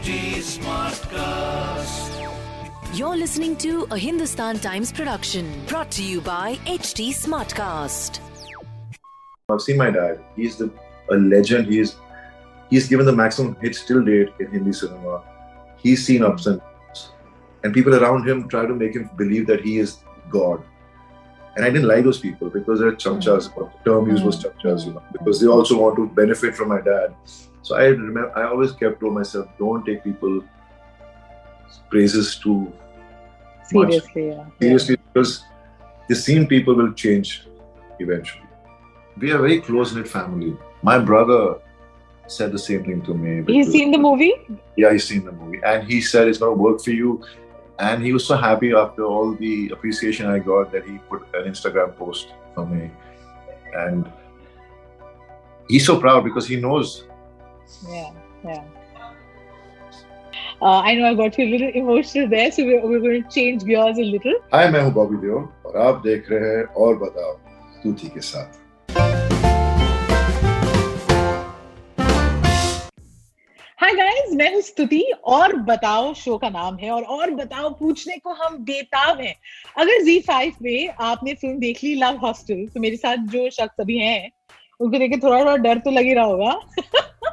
HT Smartcast. You're listening to a Hindustan Times production brought to you by HT Smartcast. I've seen my dad. He's the a legend. He's he's given the maximum hits till date in Hindi cinema. He's seen ups and downs, and people around him try to make him believe that he is God. And I didn't like those people because they're chamchas. Hmm. The term used was hmm. chamchas, you know, because they also want to benefit from my dad. So I remember, I always kept to myself, don't take people praises too much Seriously, yeah. seriously because the seen people will change eventually. We are very close knit family. My brother said the same thing to me. He's seen the movie? yeah, he's seen the movie, and he said it's going to work for you. And he was so happy after all the appreciation I got that he put an Instagram post for me, and he's so proud because he knows. Yeah, yeah. Uh, I know I got you a little emotional there, so we're, we're going to change gears a little. हाय मैं हूँ बॉबी देओल और आप देख रहे हैं और बताओ तूती के साथ हाय गाइस मैं हूँ स्तुति और बताओ शो का नाम है और और बताओ पूछने को हम बेताब हैं अगर Z5 में आपने फ़िल्म देख ली लव हॉस्टल तो मेरे साथ जो शख्स अभी हैं उनको देख थोड़ा थोड़ा डर तो लग ही रहा होगा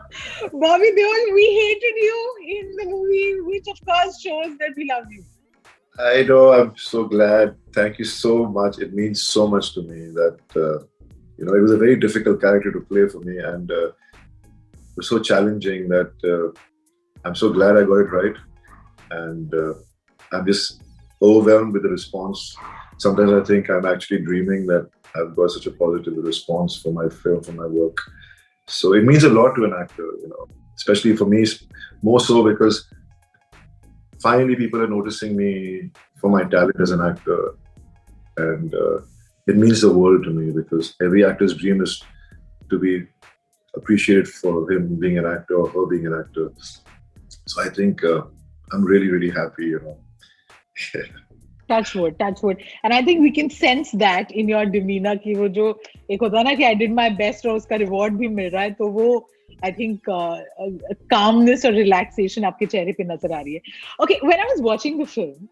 Bobby Deol, we hated you in the movie, which of course shows that we love you. I know. I'm so glad. Thank you so much. It means so much to me that uh, you know it was a very difficult character to play for me, and uh, it was so challenging that uh, I'm so glad I got it right, and uh, I'm just overwhelmed with the response. Sometimes I think I'm actually dreaming that I've got such a positive response for my film, for my work. So it means a lot to an actor, you know, especially for me, more so because finally people are noticing me for my talent as an actor. And uh, it means the world to me because every actor's dream is to be appreciated for him being an actor or her being an actor. So i think uh, i'm really really happy you know touch wood touch wood and I think we can sense that in your demeanour कि वो जो एक होता ना कि I did my best और उसका reward भी मिल रहा है तो वो आई थिंक कामनेस और रिलैक्सेशन आपके चेहरे पे नज़र आ रही है। Okay when I was watching the film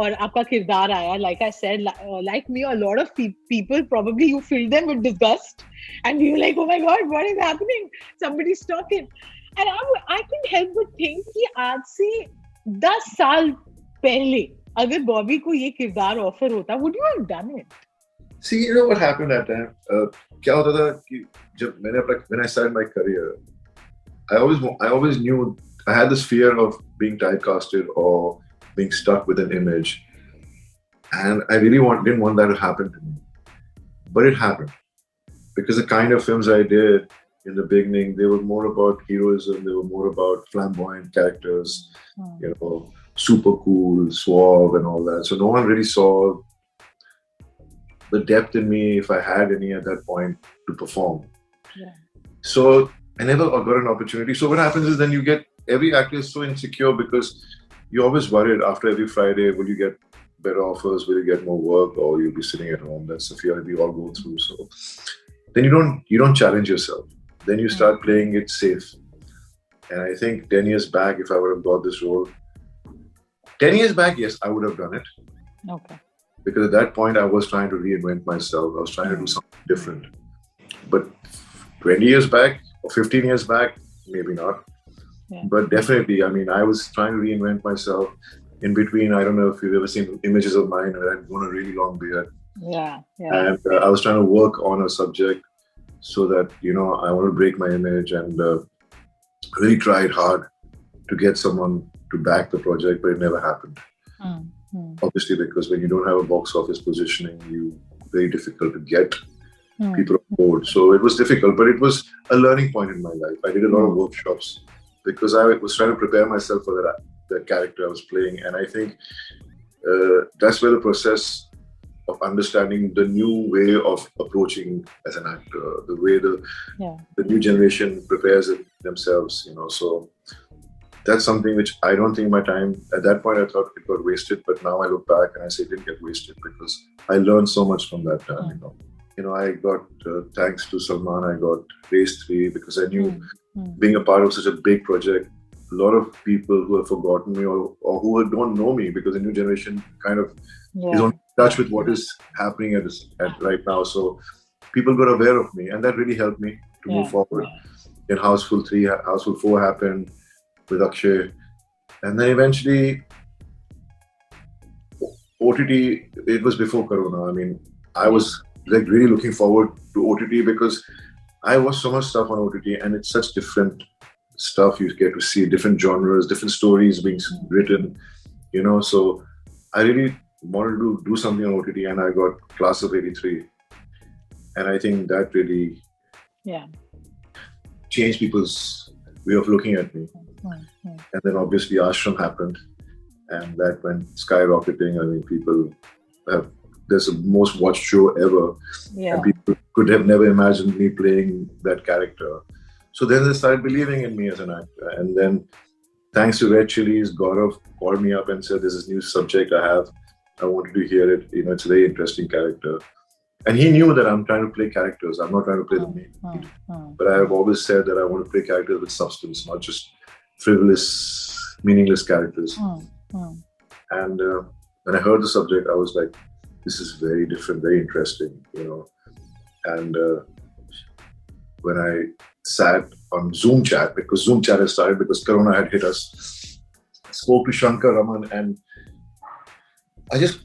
और आपका किरदार आया like I said like me a lot of people probably you feel them with disgust and you like oh my god what is happening somebody stop it and I, I couldn't help but think कि आज से 10 साल पहले अगर बॉबी को ये किरदार offer होता would you have done it see you know what happened that time uh, क्या होता था कि जब मैंने अपना when I started my career I always wa- I always knew I had this fear of being typecasted or being stuck with an image and I really want didn't want that to happen to me but it happened because the kind of films I did in the beginning they were more about heroism they were more about flamboyant characters you know, super cool, suave, and all that. So no one really saw the depth in me, if I had any at that point, to perform. Yeah. So I never got an opportunity. So what happens is then you get every actor is so insecure because you're always worried after every Friday, will you get better offers, will you get more work, or you'll be sitting at home. That's the fear we all go through. So then you don't you don't challenge yourself. Then you start mm. playing it safe. And I think 10 years back, if I would have got this role, 10 years back, yes, I would have done it. Okay. Because at that point, I was trying to reinvent myself. I was trying to do something different. But 20 years back or 15 years back, maybe not. Yeah. But definitely, I mean, I was trying to reinvent myself. In between, I don't know if you've ever seen images of mine where I'd grown a really long beard. Yeah. Yeah. And uh, I was trying to work on a subject so that, you know, I want to break my image and uh, really tried hard to get someone to back the project, but it never happened. Mm, mm, Obviously, because when you don't have a box office positioning, you very difficult to get mm. people on board. So it was difficult, but it was a learning point in my life. I did a lot of workshops because I was trying to prepare myself for that, that character I was playing. And I think uh, that's where the process of understanding the new way of approaching as an actor, the way the Yeah. the new generation prepares themselves, you know. So that's something which I don't think my time at that point I thought it got wasted, but now I look back and I say it didn't get wasted because I learned so much from that time, you know. You know, I got uh, thanks to Salman, I got Race Three because I knew Mm, being a part of such a big project a lot of people who have forgotten me or, or who don't know me because the new generation kind of Yeah. is on touch with what is happening at, this, at right now. So people got aware of me, and that really helped me to Yeah. move forward. Then Housefull Three, Housefull Four happened with Akshay, and then eventually OTT. It was before Corona. I mean, I was like really looking forward to OTT because I watch so much stuff on OTT, and it's such different stuff you get to see, different genres, different stories being mm-hmm. written. You know, so I really wanted to do something on OTT, and I got Class of '83, and I think that really Yeah. changed people's way of looking at me. Mm, mm. And then obviously Ashram happened, and that went skyrocketing. I mean, people have there's the most watched show ever, Yeah. and people could have never imagined me playing that character. So then they started believing in me as an actor, and then thanks to Red Chillies, Gaurav called me up and said, "There's this new subject I have. I wanted to hear it. You know, it's a very interesting character." And he knew that I'm trying to play characters. I'm not trying to play the main lead. Mm, mm. But I have always said that I want to play characters with substance, not just frivolous, meaningless characters. And uh, when I heard the subject, I was like, this is very different, very interesting, you know. And uh, when I sat on Zoom chat, because Zoom chat had started because Corona had hit us, I spoke to Shankar Raman and I just,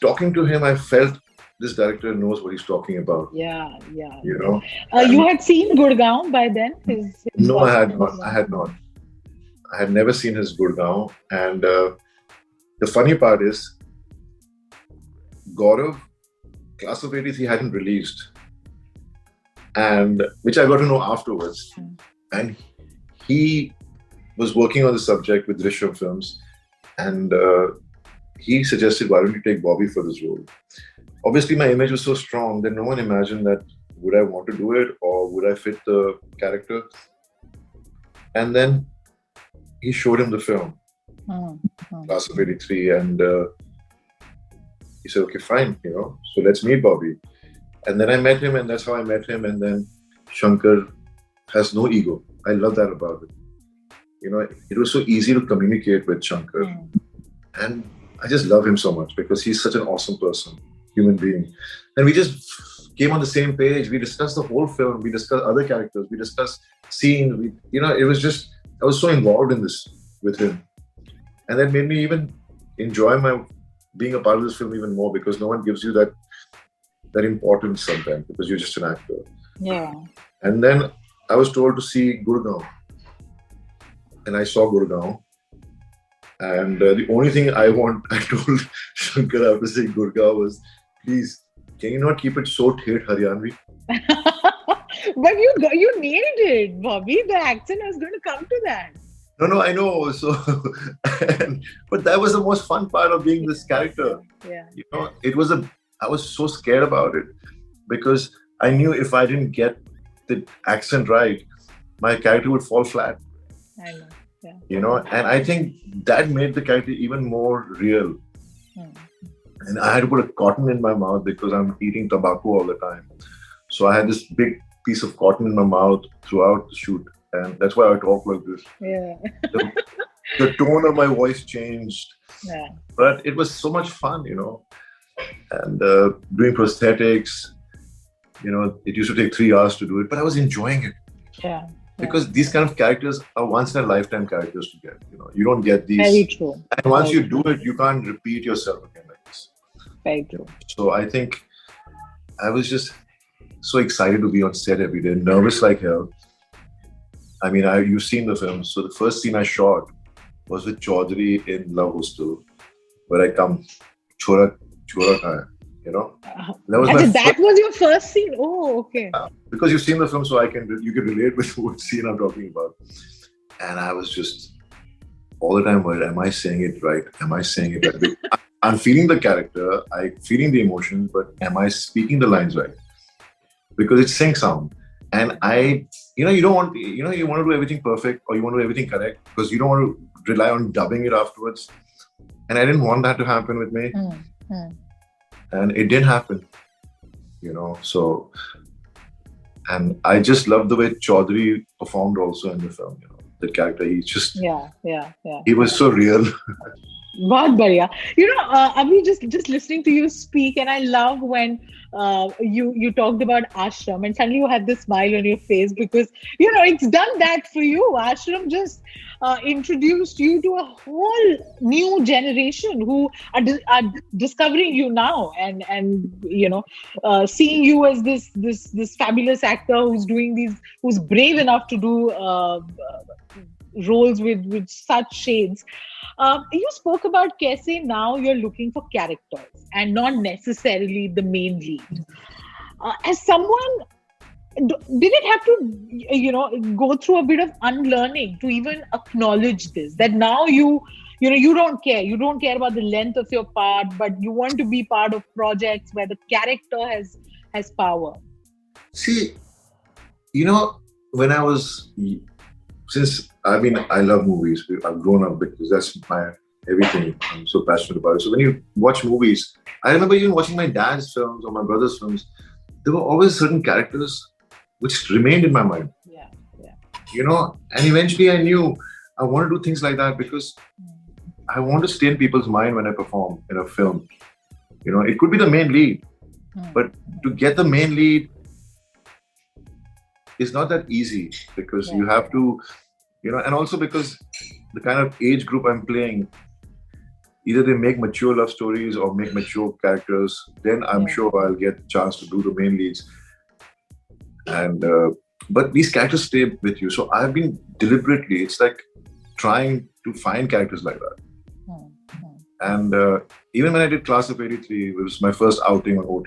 talking to him, I felt this director knows what he's talking about, Yeah, yeah. you know. Uh, you had seen Gurgaon by then? His, his No, I had not. I had not. I had never seen his Gurgaon. And uh, the funny part is, Gaurav, Class of 80s, he hadn't released. And which I got to know afterwards. Mm. And he was working on the subject with Drishyam Films. And uh, he suggested, why don't you take Bobby for this role? Obviously, my image was so strong that no one imagined that would I want to do it or would I fit the character? And then he showed him the film, Mm, mm. Class of 83, and uh, he said, okay, fine, you know, so let's meet Bobby. And then I met him, and that's how I met him. And then Shankar has no ego. I love that about it. You know, it was so easy to communicate with Shankar. Mm. And I just love him so much because he's such an awesome person, human being. And we just came on the same page. We discussed the whole film. We discussed other characters. We discussed scenes. We, you know, it was just I was so involved in this with him, and that made me even enjoy my being a part of this film even more because no one gives you that that importance sometimes because you're just an actor. Yeah. And then I was told to see Gurgaon. And I saw Gurgaon. And uh, the only thing I want, I told Shankar after seeing Gurgaon was, please, can you not keep it so Thet Haryanvi? but you got, you nailed it, Bobby. The accent was going to come to that. No, no, I know. So, and, but that was the most fun part of being this character. Yeah. You know, it was a, I was so scared about it because I knew if I didn't get the accent right, my character would fall flat. I know. Yeah. you know and i think that made the character even more real Mm. And i had to put a cotton in my mouth because i'm eating tobacco all the time. So i had this big piece of cotton in my mouth throughout the shoot. And that's why i talk like this. Yeah. the tone of my voice changed. Yeah. but it was so much fun you know. And uh, doing prosthetics you know it used to take three hours to do it but i was enjoying it. Yeah. because these kind of characters are once in a lifetime characters to get you know. You don't get these. Very true. And once you do it, you can't repeat yourself again this. So I think I was just so excited to be on set every day, nervous like hell. I mean, I you've seen the film. So the first scene I shot was with Chaudhary in Love Hostel, where I come chora chora kaya, you know. That was Achha, that first, was your first scene. Oh, okay. because you've seen the film, so I can you can relate with what scene I'm talking about. And I was just all the time worried, am I saying it right? Am I saying it right? I'm feeling the character, I'm feeling the emotion, but am I speaking the lines right? Because it's sync sound. And I, you know, you don't want, you know, you want to do everything perfect or you want to do everything correct because you don't want to rely on dubbing it afterwards. And I didn't want that to happen with me. Mm, mm. And it didn't happen, you know. So, and I just love the way Chaudhary performed also in the film, you know. the character. He just yeah, yeah, yeah. He was so real. बहुत बढ़िया you know uh, Abhi just just listening to you speak and I love when uh, you you talked about ashram and suddenly you had this smile on your face because you know it's done that for you ashram just uh, introduced you to a whole new generation who are, di- are discovering you now and and you know uh, seeing you as this this this fabulous actor who's doing these who's brave enough to do uh, roles with with such shades um, you spoke about Kaise now you're looking for characters and not necessarily the main lead. Uh, as someone, did it have to, you know, go through a bit of unlearning to even acknowledge this? That now you, you know, you don't care. You don't care about the length of your part, but you want to be part of projects where the character has has power. See, you know, when I was since I mean I love movies. I've grown up because that's my everything. I'm so passionate about it. So when you watch movies, I remember even watching my dad's films or my brother's films. There were always certain characters which remained in my mind. Yeah, yeah. You know, and eventually I knew I want to do things like that because I want to stay in people's mind when I perform in a film. You know, it could be the main lead, hmm. but to get the main lead is not that easy because yeah. you have to you know and also because the kind of age group i'm playing either they make mature love stories or make mature characters then i'm yeah. sure i'll get a chance to do the main leads and uh, but these characters stay with you so i've been deliberately it's like trying to find characters like that mm-hmm. and uh, even when i did class of 83 it was my first outing on ott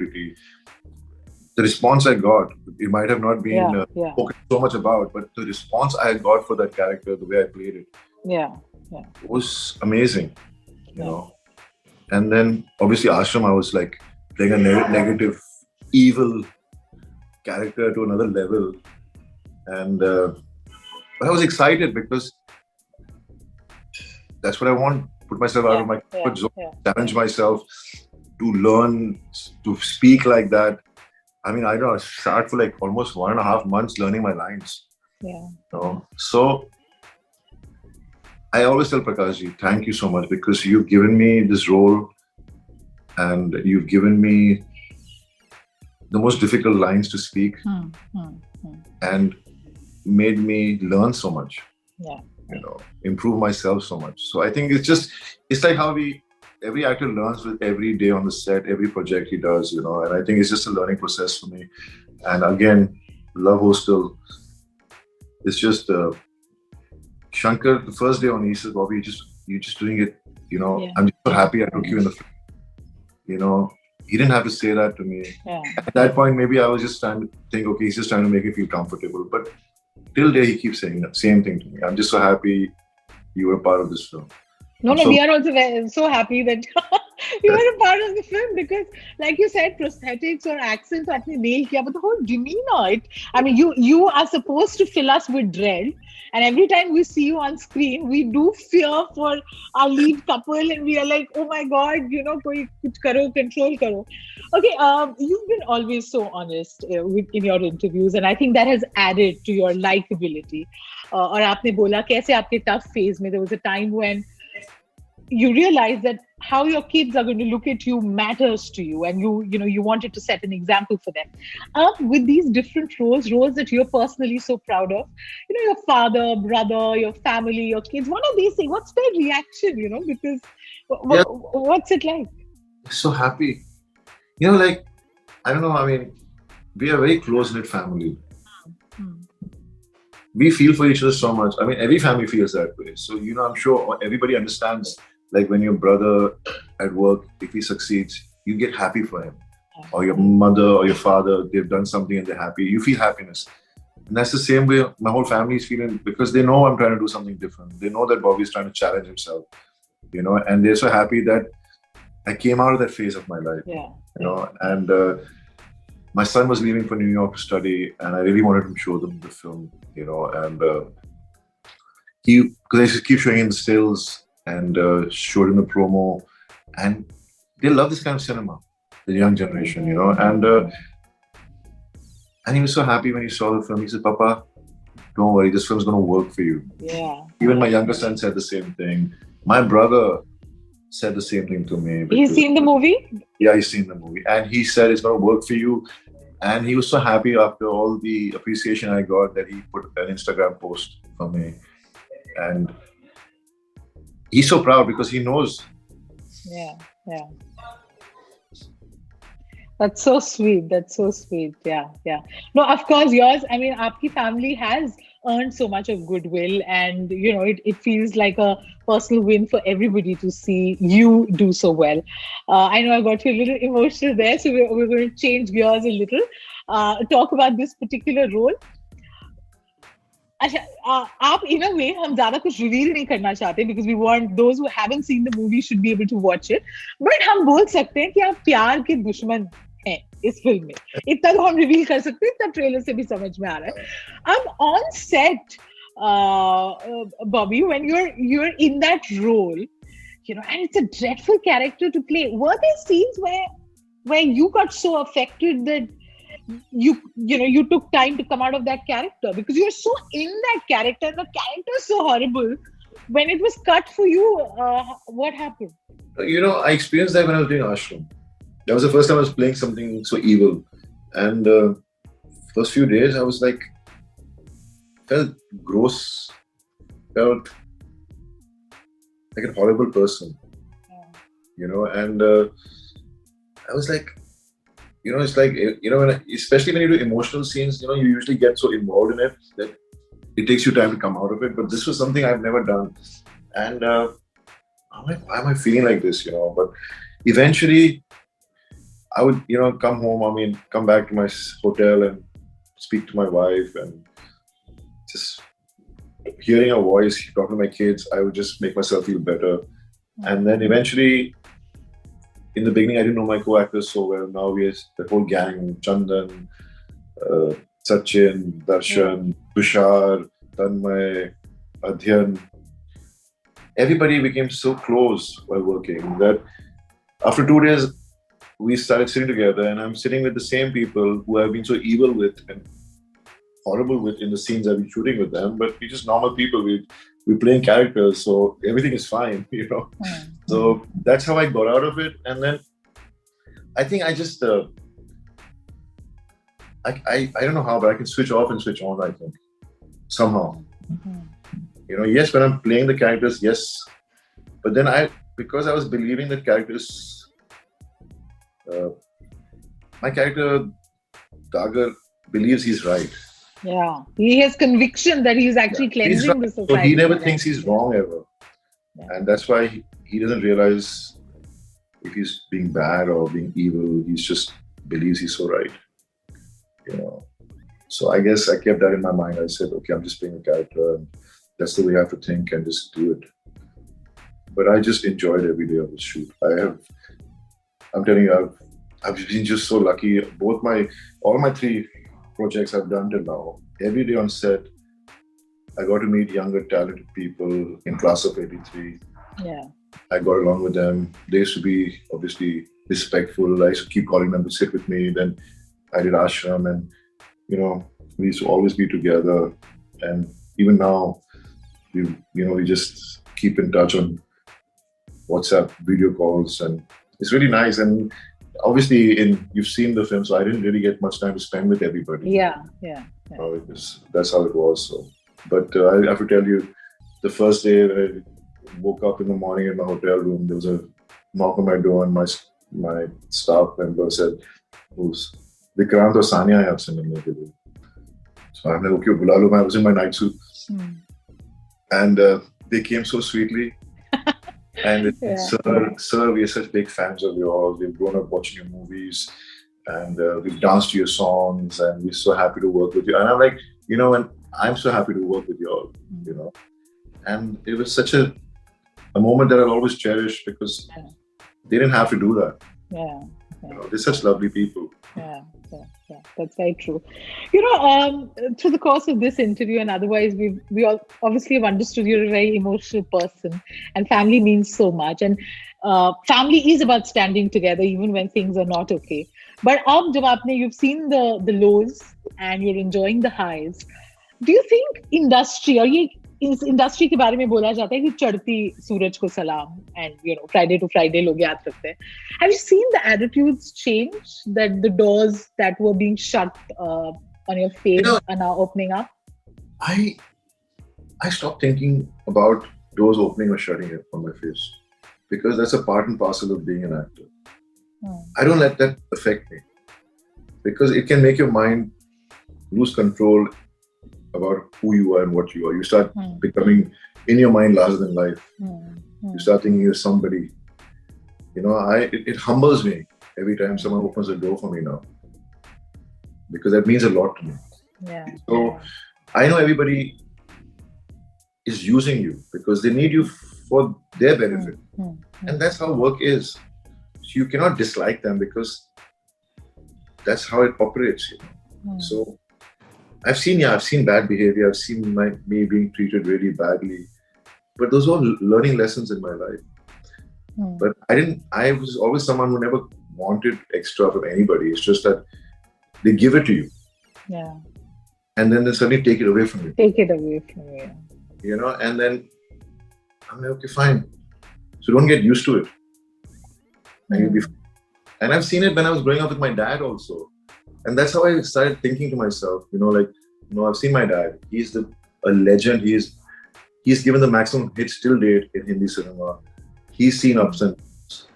the response I got, it might have not been yeah, uh, yeah. spoken so much about, but the response I got for that character, the way I played it, yeah, yeah. was amazing, you yeah. know. And then obviously Ashram, I was like playing a ne- negative, evil character to another level, and uh, but I was excited because that's what I want. Put myself out of my comfort zone, challenge myself to learn to speak like that I mean, I sat for like almost one and a half months learning my lines. Yeah. You know? So I always tell Prakashji, thank you so much because you've given me this role and you've given me the most difficult lines to speak hmm, hmm, hmm. and made me learn so much. Yeah. You know, improve myself so much. So I think it's just it's like how we every actor learns with every day on the set, every project he does, you know, and I think it's just a learning process for me. And again, Love Hostel, it's just uh, Shankar, the first day on he says, Bobby, you just you're just doing it, you know, yeah. I'm just so happy I took you in the film. You know, he didn't have to say that to me. Yeah. At that point, maybe I was just trying to think, okay, he's just trying to make me feel comfortable. But till day, he keeps saying the same thing to me. I'm just so happy you were part of this film. No, no, so, we are also very, so happy that you were a part of the film because, like you said, prosthetics or accents आपने nail किया, but the whole demeanor. It, I mean, you you are supposed to fill us with dread, and every time we see you on screen, we do fear for our lead couple, and we are like, oh my god, you know, koi kuch karo, control karo. Okay, um, you've been always so honest uh, with, in your interviews, and I think that has added to your likability. Uh, और आपने बोला कैसे आपके tough phase में there was a time when you realize that how your kids are going to look at you matters to you and you you know you wanted to set an example for them. Um, with these different roles roles that you're personally so proud of you know your father brother your family your kids what are these things what's their reaction you know because w- yeah. what's it like? So happy. You know like i don't know i mean we are a very close-knit family. Hmm. we feel for each other so much. I mean every family feels that way. So you know i'm sure everybody understands like when your brother at work, if he succeeds, you get happy for him. Or your mother or your father, they've done something and they're happy. You feel happiness. And that's the same way my whole family is feeling because they know I'm trying to do something different. They know that Bobby's trying to challenge himself, you know, and they're so happy that I came out of that phase of my life, yeah. you know, and uh, my son was leaving for New York to study, and I really wanted to show them the film, you know, and uh, he because I just keep showing him the stills and uh, showed him the promo, and they love this kind of cinema, the young generation, you know. And uh, and he was so happy when he saw the film. He said, "Papa, don't worry, this film's going to work for you. Yeah. Even my younger son said the same thing. My brother said the same thing to me. He's seen the movie? Yeah, he's seen the movie. And he said it's going to work for you. And he was so happy after all the appreciation I got that he put an Instagram post for me. And he's so proud because he knows. Yeah, yeah. That's so sweet. That's so sweet. Yeah, yeah. No, of course, yours. I mean, Aapki family has earned so much of goodwill, and you know, it, it feels like a personal win for everybody to see you do so well. Uh, I know I got you a little emotional there, so we're, we're going to change gears a little. Uh, talk about this particular role. अच्छा आप इन अ वे हम ज़्यादा कुछ reveal नहीं करना चाहते because we want those who haven't seen the movie should be able to watch it but हम बोल सकते हैं कि आप प्यार के दुश्मन हैं इस फ़िल्म में। इतना तो हम रिवील कर सकते हैं इतना ट्रेलर से भी समझ में आ रहा है। अब on set Bobby, when you're you're in that role, you know, and it's a dreadful character to play. Were there scenes where where you got so affected that you you know you took time to come out of that character because you're so in that character the character is so horrible. When it was cut for you uh, what happened? You know i experienced that when i was doing ashram. That was the first time i was playing something so evil. And uh, first few days i was like felt gross felt like a horrible person Yeah. you know and uh, i was like you know, it's like you know, when I, especially when you do emotional scenes, you know, you usually get so involved in it that it takes you time to come out of it. But this was something I've never done, and uh, I'm like, why am I feeling like this? You know, but eventually, I would, you know, come home. I mean, come back to my hotel and speak to my wife, and just hearing her voice, talking to my kids, I would just make myself feel better. And then eventually, in the beginning, I didn't know my co-actors so well. Now we have the whole gang: Chandan, uh, Sachin, Darshan, Tushar, Tanmay, Adhyan. Everybody became so close while working that after two days, we started sitting together, and I'm sitting with the same people who I've been so evil with and horrible with in the scenes I've been shooting with them. But we're just normal people. We we're playing characters, so everything is fine, you know. Hmm. So that's how I got out of it, and then I think I just uh, I, I I don't know how, but I can switch off and switch on. I think somehow, Mhm. you know. Yes, when I'm playing the characters, yes, but then I because I was believing the characters, uh, my character Dagar believes he's right. yeah he has conviction that he's actually Yeah, he's cleansing the society. So he never thinks he's wrong ever. Yeah. And that's why he, he doesn't realize if he's being bad or being evil. He's just believes he's so right. You know. So I guess I kept that in my mind. I said, okay, I'm just playing a character and that's the way I have to think and just do it. But I just enjoyed every day of the shoot. I have I'm telling you, I've I've been just so lucky. Both my all my three projects I've done till now, every day on set, I got to meet younger, talented people in class of 83. yeah I got along with them. They used to be obviously respectful. I used to keep calling them to sit with me. Then I did ashram, and you know, we used to always be together. And even now, we you know we just keep in touch on WhatsApp video calls, and it's really nice. And obviously, in you've seen the film, so I didn't really get much time to spend with everybody. yeah yeah yeah. It was, that's how it was. So, but uh, I have to tell you, the first day when I woke up in the morning in my hotel room, there was a knock on my door, and my my staff member said, "Who's Vikrant or Sanya hai aapse milne ke liye?" So I'm like, "Okay, bula lo." I was in my night suit, Hmm. and uh, they came so sweetly. and it, Yeah. sir, sir, we are such big fans of yours. We've grown up watching your movies, and uh, we've danced to your songs, and we're so happy to work with you. And I'm like, you know, and I'm so happy to work with you all, you know. And it was such a a moment that I'll always cherish because yeah. they didn't have to do that. Yeah. yeah. You know, they're such lovely people. Yeah. Yeah, yeah, that's very true. You know, um, through the course of this interview and otherwise, we we all obviously have understood you're a very emotional person, and family means so much. And uh, family is about standing together even when things are not okay. But um, Jawapne, you've seen the the lows and you're enjoying the highs. Do you think industry or ये इस industry के बारे में बोला जाता है कि चढ़ती सूरज को सलाम and you know Friday to Friday लोग याद करते हैं। Attitudes about who you are and what you are. You start Hmm. becoming in your mind larger than life. Hmm. You start thinking you're somebody. You know, I it, it humbles me every time someone opens a door for me now because that means a lot to me. yeah So I know everybody is using you because they need you for their benefit, Hmm. Hmm. and that's how work is. So you cannot dislike them because that's how it operates. You know? So I've seen, yeah, I've seen bad behavior. I've seen my me being treated really badly, but those are learning lessons in my life. Hmm. But I didn't. I was always someone who never wanted extra from anybody. It's just that they give it to you, yeah and then they suddenly take it away from you. take it away from you You know, and then I'm like, okay, fine. So don't get used to it, and you'll be. And I've seen it when I was growing up with my dad also, and that's how I started thinking to myself. You know, like, you know, I've seen my dad. He's the a legend. He's he's given the maximum hits till date in Hindi cinema. He's seen ups and downs,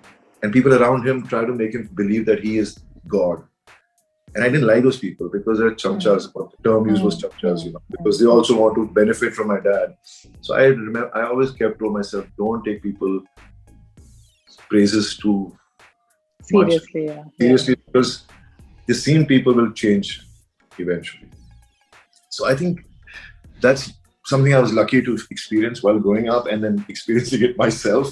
and people around him try to make him believe that he is God. And I didn't like those people because they're chamchas. What hmm. the term used was hmm. chamchas, you know, because they also want to benefit from my dad. So I remember, I always kept to myself, don't take people praises too seriously yeah seriously because the seen people will change eventually. So I think that's something I was lucky to experience while growing up and then experiencing it myself.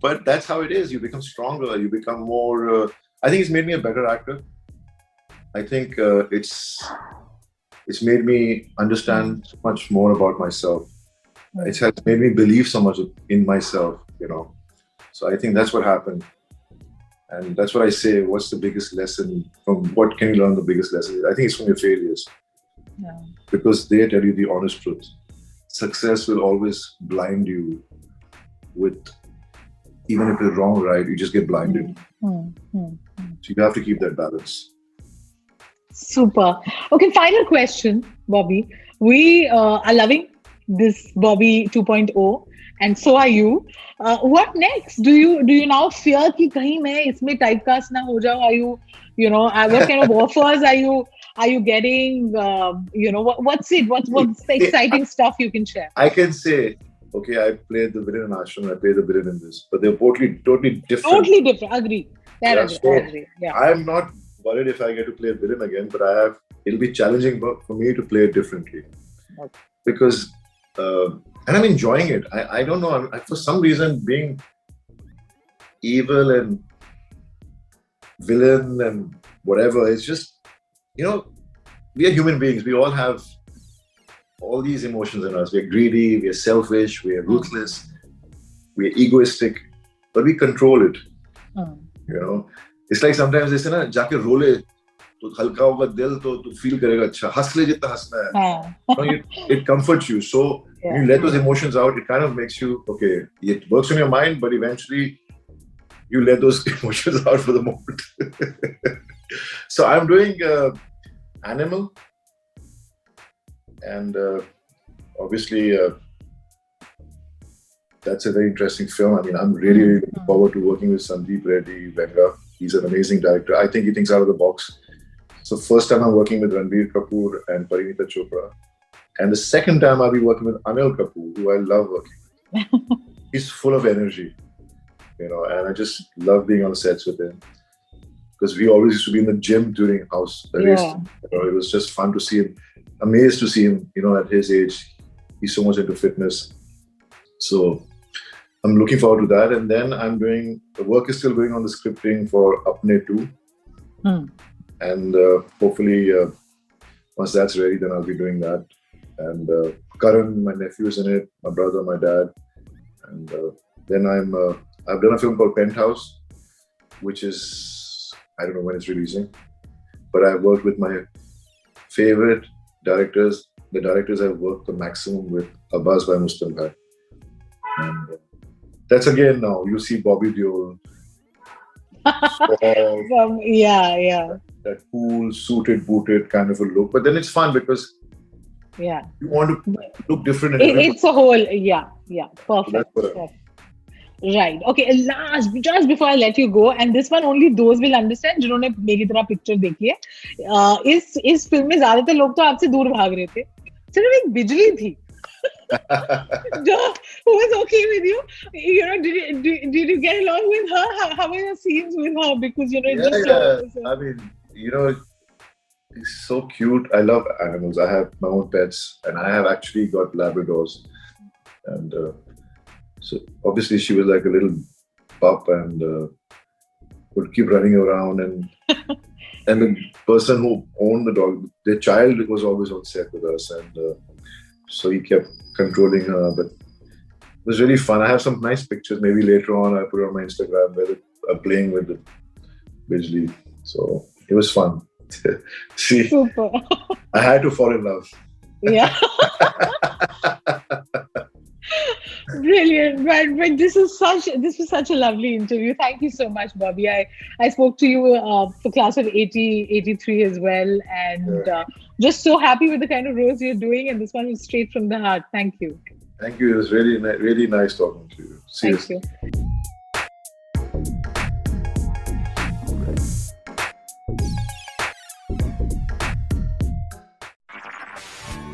But that's how it is. You become stronger. You become more. Uh, I think it's made me a better actor. I think uh, it's it's made me understand so much more about myself. It has made me believe so much in myself. You know. So I think that's what happened. And that's what I say. What's the biggest lesson from what can you learn? The biggest lesson? I think it's from your failures yeah because they tell you the honest truth. Success will always blind you with, even if you're wrong, right? You just get blinded. Hmm. Hmm. So you have to keep that balance. Super. Okay, final question, Bobby. We uh, are loving this Bobby 2.0, and so are you. Uh, what next? Do you do you now fear कि कहीं मैं इसमें typecast ना हो जाऊँ? Are you, you know, uh, what kind of offers are you are you getting? Um, you know, what, what's it? What's what's the exciting stuff you can share? I can say, okay, I played the villain in Ashram, I played the villain in this, but they're totally, totally different. Totally different. Agree. That Yeah, agree. so- I agree. Yeah. I'm not worried if I get to play a villain again, but I have. It'll be challenging for for me to play it differently, Okay. because, um and I'm enjoying it. I, I don't know. I'm, I, for some reason, being evil and villain and whatever, it's just, you know, we are human beings. We all have all these emotions in us. We're greedy, we're selfish, we're ruthless, we're egoistic, but we control it. Hmm. You know, it's like sometimes they say, na, jaake role तो हल्का होगा दिल तो तू feel करेगा अच्छा हंस ले जितना हंसना है it you let those emotions out it kind of makes you okay it works on your mind but eventually you let those emotions out for the moment so i'm doing uh, animal and uh, obviously uh, that's a very interesting film. I mean, I'm really, mm-hmm. looking forward to working with Sandeep Reddy Vanga. He's an amazing director. I think he thinks out of the box. So first time I'm working with Ranbir Kapoor and Parineeti Chopra. And the second time I'll be working with Anil Kapoor, who I love working with. He's full of energy, you know, and I just love being on sets with him. Because we always used to be in the gym during house. Yeah. You know, it was just fun to see him, amazed to see him, you know, at his age. He's so much into fitness. So I'm looking forward to that. And then I'm doing the work is still going on the scripting for Apne 2. Hmm. And uh, hopefully, uh, once that's ready, then I'll be doing that. And uh, Karan, my nephew, is in it, my brother, my dad. And uh, then I'm uh, I've done a film called Penthouse, which is I don't know when it's releasing, but I've worked with my favorite directors, the directors I've worked the maximum with, Abbas by Mustan Bhai. And uh, that's again now, you see Bobby Deol. um, yeah, yeah That cool, suited, booted kind of a look. But then it's fun because yeah, you want to look different. It, it's a whole, yeah, yeah, perfect. So Right. Okay. Last, just before I let you go, and this one only those will understand जिन्होंने मेरी तरह picture देखी है. Uh, इस इस film में ज्यादातर लोग तो आपसे दूर भाग रहे थे. सिर्फ एक बिजली थी. जो who was okay with you? You know, did you, did, did you get along with her? How, how were your scenes with her? Because you know, yeah, just yeah. So, I mean, you know, it's so cute. I love animals. I have my own pets, and I have actually got Labradors, and. Uh, so obviously she was like a little pup and uh, would keep running around and and the person who owned the dog, their child was always on set with us and uh, so he kept controlling her. But it was really fun. I have some nice pictures. Maybe later on I'll put it on my Instagram where I'm playing with the Bijli. So it was fun. See, Super. I had to fall in love. Yeah. Brilliant, but, but this is such this was such a lovely interview. Thank you so much, Bobby. I, I spoke to you uh, for class of 80, 83 as well, and uh, just so happy with the kind of roles you're doing. And this one was straight from the heart. Thank you. Thank you. It was really really nice talking to you. Seriously. Thank you.